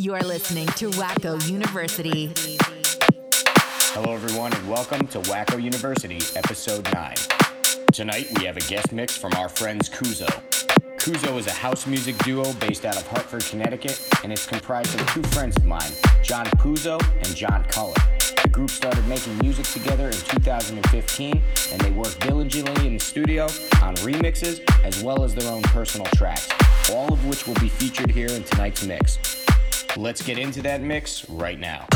You are listening to Wacko University. Hello, everyone, and welcome to Wacko University, Episode 9. Tonight, we have a guest mix from our friends Kuzo. Kuzo is a house music duo based out of Hartford, Connecticut, and it's comprised of two friends of mine, John Kuzo and John Cullen. The group started making music together in 2015, and they work diligently in the studio on remixes as well as their own personal tracks, all of which will be featured here in tonight's mix. Let's get into that mix right now.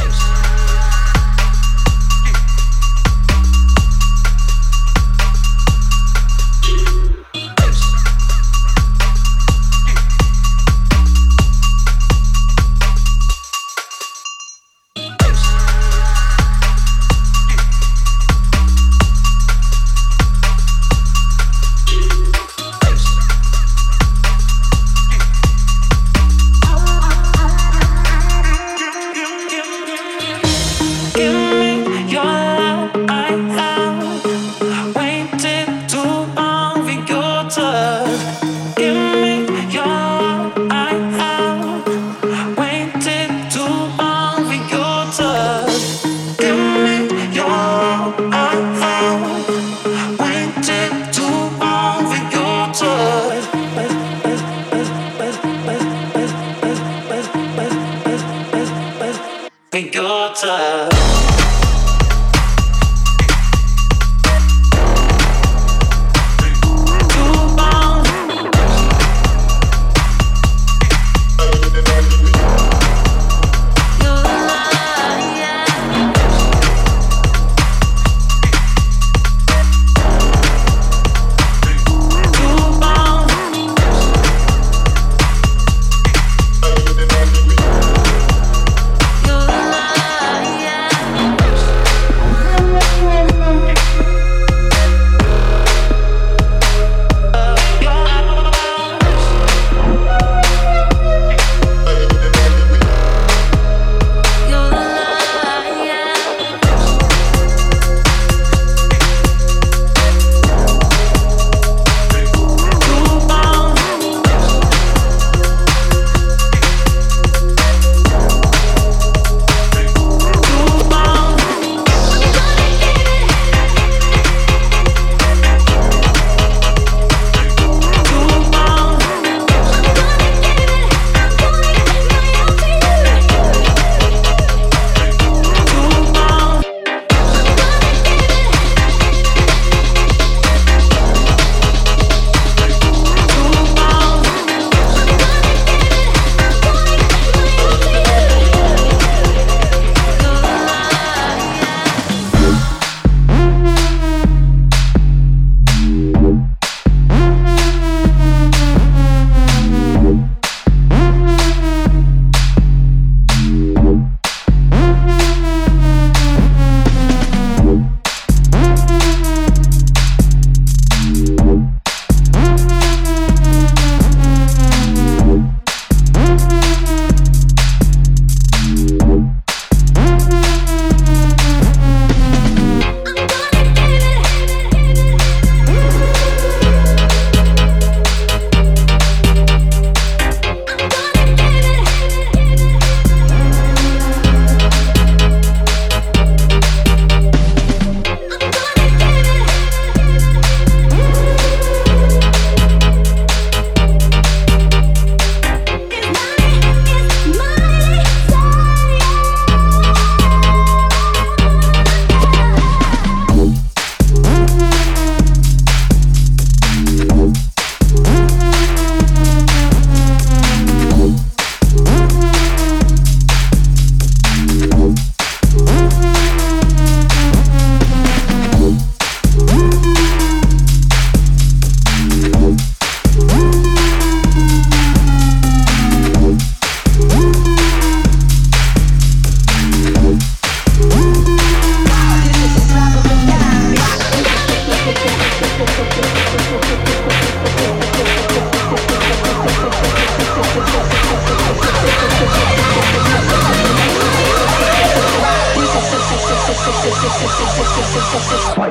Oh,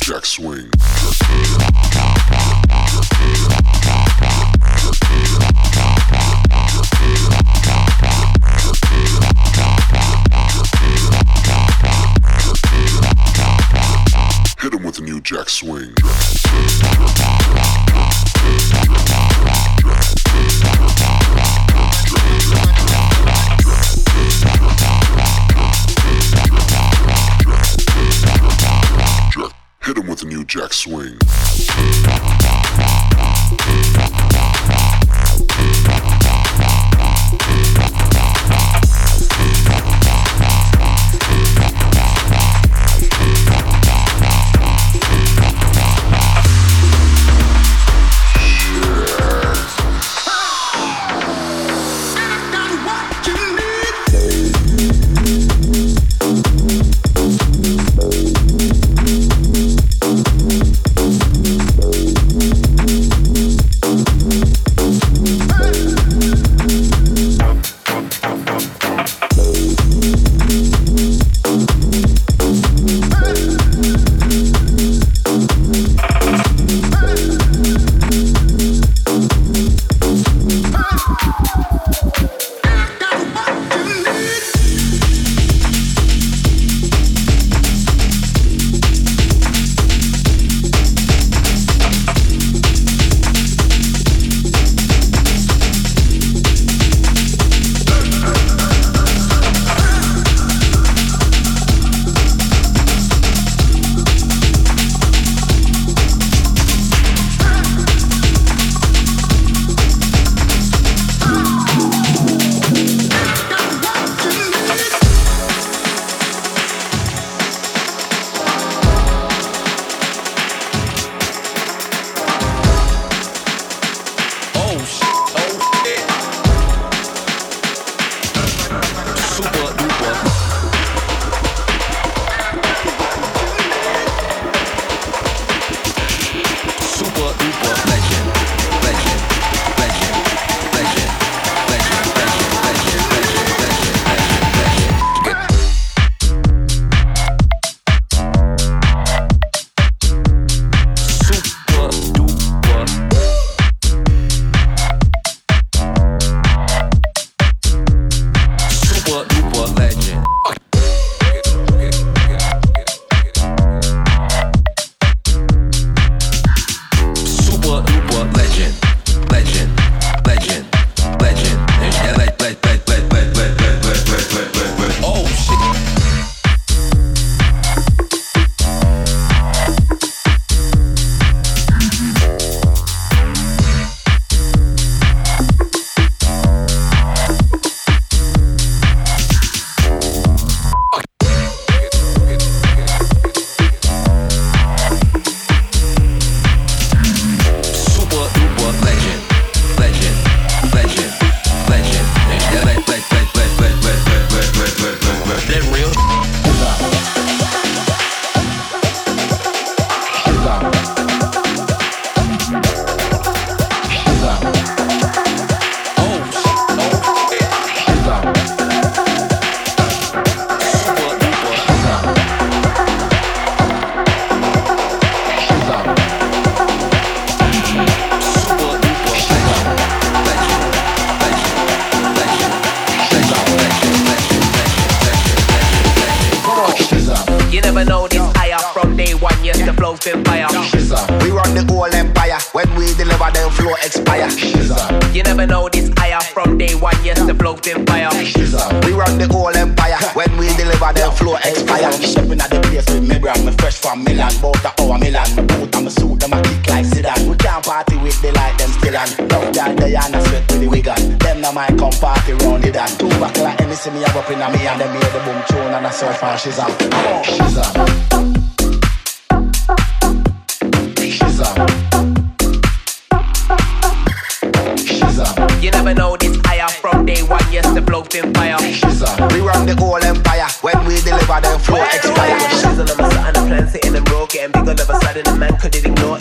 Jack Swing. Jack, Jack, Jack.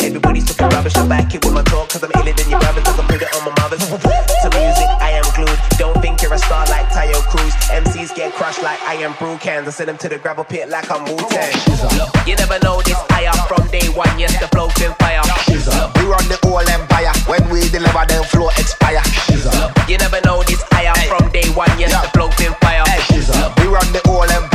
Everybody's talking rubbish. I back it with my talk, cause I'm iller than your brothers. I can put it on my mother's. to music, I am glued. Don't think you're a star like Taio Cruz. MCs get crushed like I am brew cans. I send them to the gravel pit like I'm Wu Tang. You never know this I am from day one. Yes, the flow's been fire. We run the whole empire. When we deliver, the flow expire. You never know this I am from day one. Yes, the flow's been fire. We run the whole empire.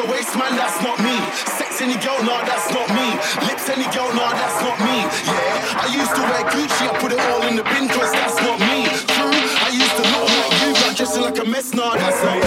the waste man, that's not me. Sex any girl, nah, that's not me. Lips any girl, nah, that's not me. Yeah, I used to wear Gucci, I put it all in the bin, cause that's not me. True, I used to look like you, but dressing like a mess, nah, that's not me.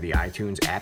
Through the iTunes App